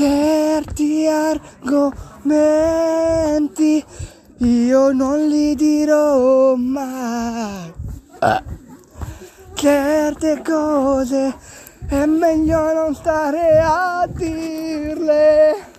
certi argomenti io non li dirò mai. Ah. Certe cose è meglio non stare.